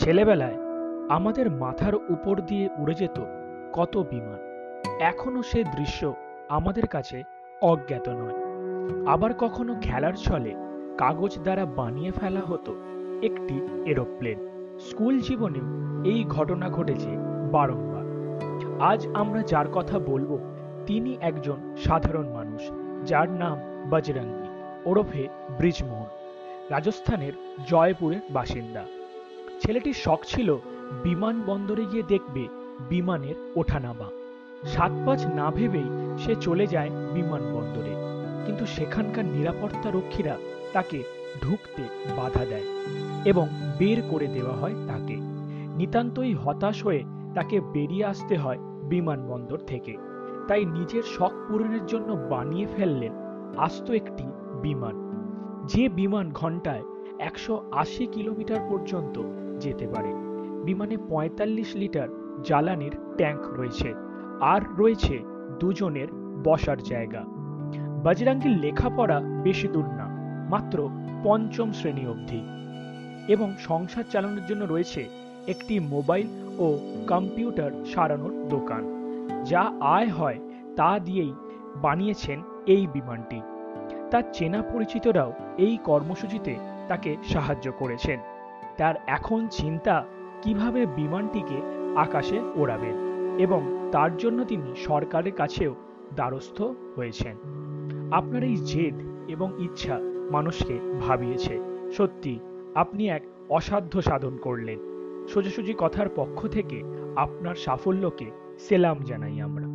ছেলেবেলায় আমাদের মাথার উপর দিয়ে উড়ে যেত কত বিমান। এখনও সে দৃশ্য আমাদের কাছে অজ্ঞাত নয়। আবার কখনো খেলার ছলে কাগজ দ্বারা বানিয়ে ফেলা হতো একটি এরোপ্লেন। স্কুল জীবনেও এই ঘটনা ঘটেছে বারংবার। আজ আমরা যার কথা বলব তিনি একজন সাধারণ মানুষ, যার নাম বজরঙ্গি ওরফে ব্রিজমোহন, রাজস্থানের জয়পুরের বাসিন্দা। ছেলেটির শখ ছিল বিমানবন্দরে গিয়ে দেখবে বিমানের ওঠানামা। সাত পাঁচ না ভেবেই সে চলে যায় বিমানবন্দরে। কিন্তু সেখানকার নিরাপত্তা রক্ষীরা তাকে ঢুকতে বাধা দেয় এবং বের করে দেওয়া হয় তাকে। নিতান্তই হতাশ হয়ে তাকে বেরিয়ে আসতে হয় বিমানবন্দর থেকে। তাই নিজের শখ পূরণের জন্য বানিয়ে ফেললেন আস্ত একটি বিমান। যে বিমান ঘন্টায় একশো আশি কিলোমিটার পর্যন্ত যেতে পারে। বিমানে পঁয়তাল্লিশ লিটার জ্বালানির ট্যাঙ্ক রয়েছে আর রয়েছে দুজনের বসার জায়গা। বাজরাঙ্গীর লেখাপড়া বেশি দূর না, মাত্র পঞ্চম শ্রেণি অবধি। এবং সংসার চালানোর জন্য রয়েছে একটি মোবাইল ও কম্পিউটার সারানোর দোকান। যা আয় হয় তা দিয়েই বানিয়েছেন এই বিমানটি। তার চেনা পরিচিতরাও এই কর্মসূচিতে তাকে সাহায্য করেছেন। তার এখন চিন্তা কীভাবে বিমানটিকে আকাশে ওড়াবেন এবং তার জন্য তিনি সরকারের কাছেও দ্বারস্থ হয়েছেন। আপনার এই জেদ এবং ইচ্ছা মানুষকে ভাবিয়েছে। সত্যি, আপনি এক অসাধ্য সাধন করলেন। সোজাসুজি কথার পক্ষ থেকে আপনার সাফল্যকে সেলাম জানাই আমরা।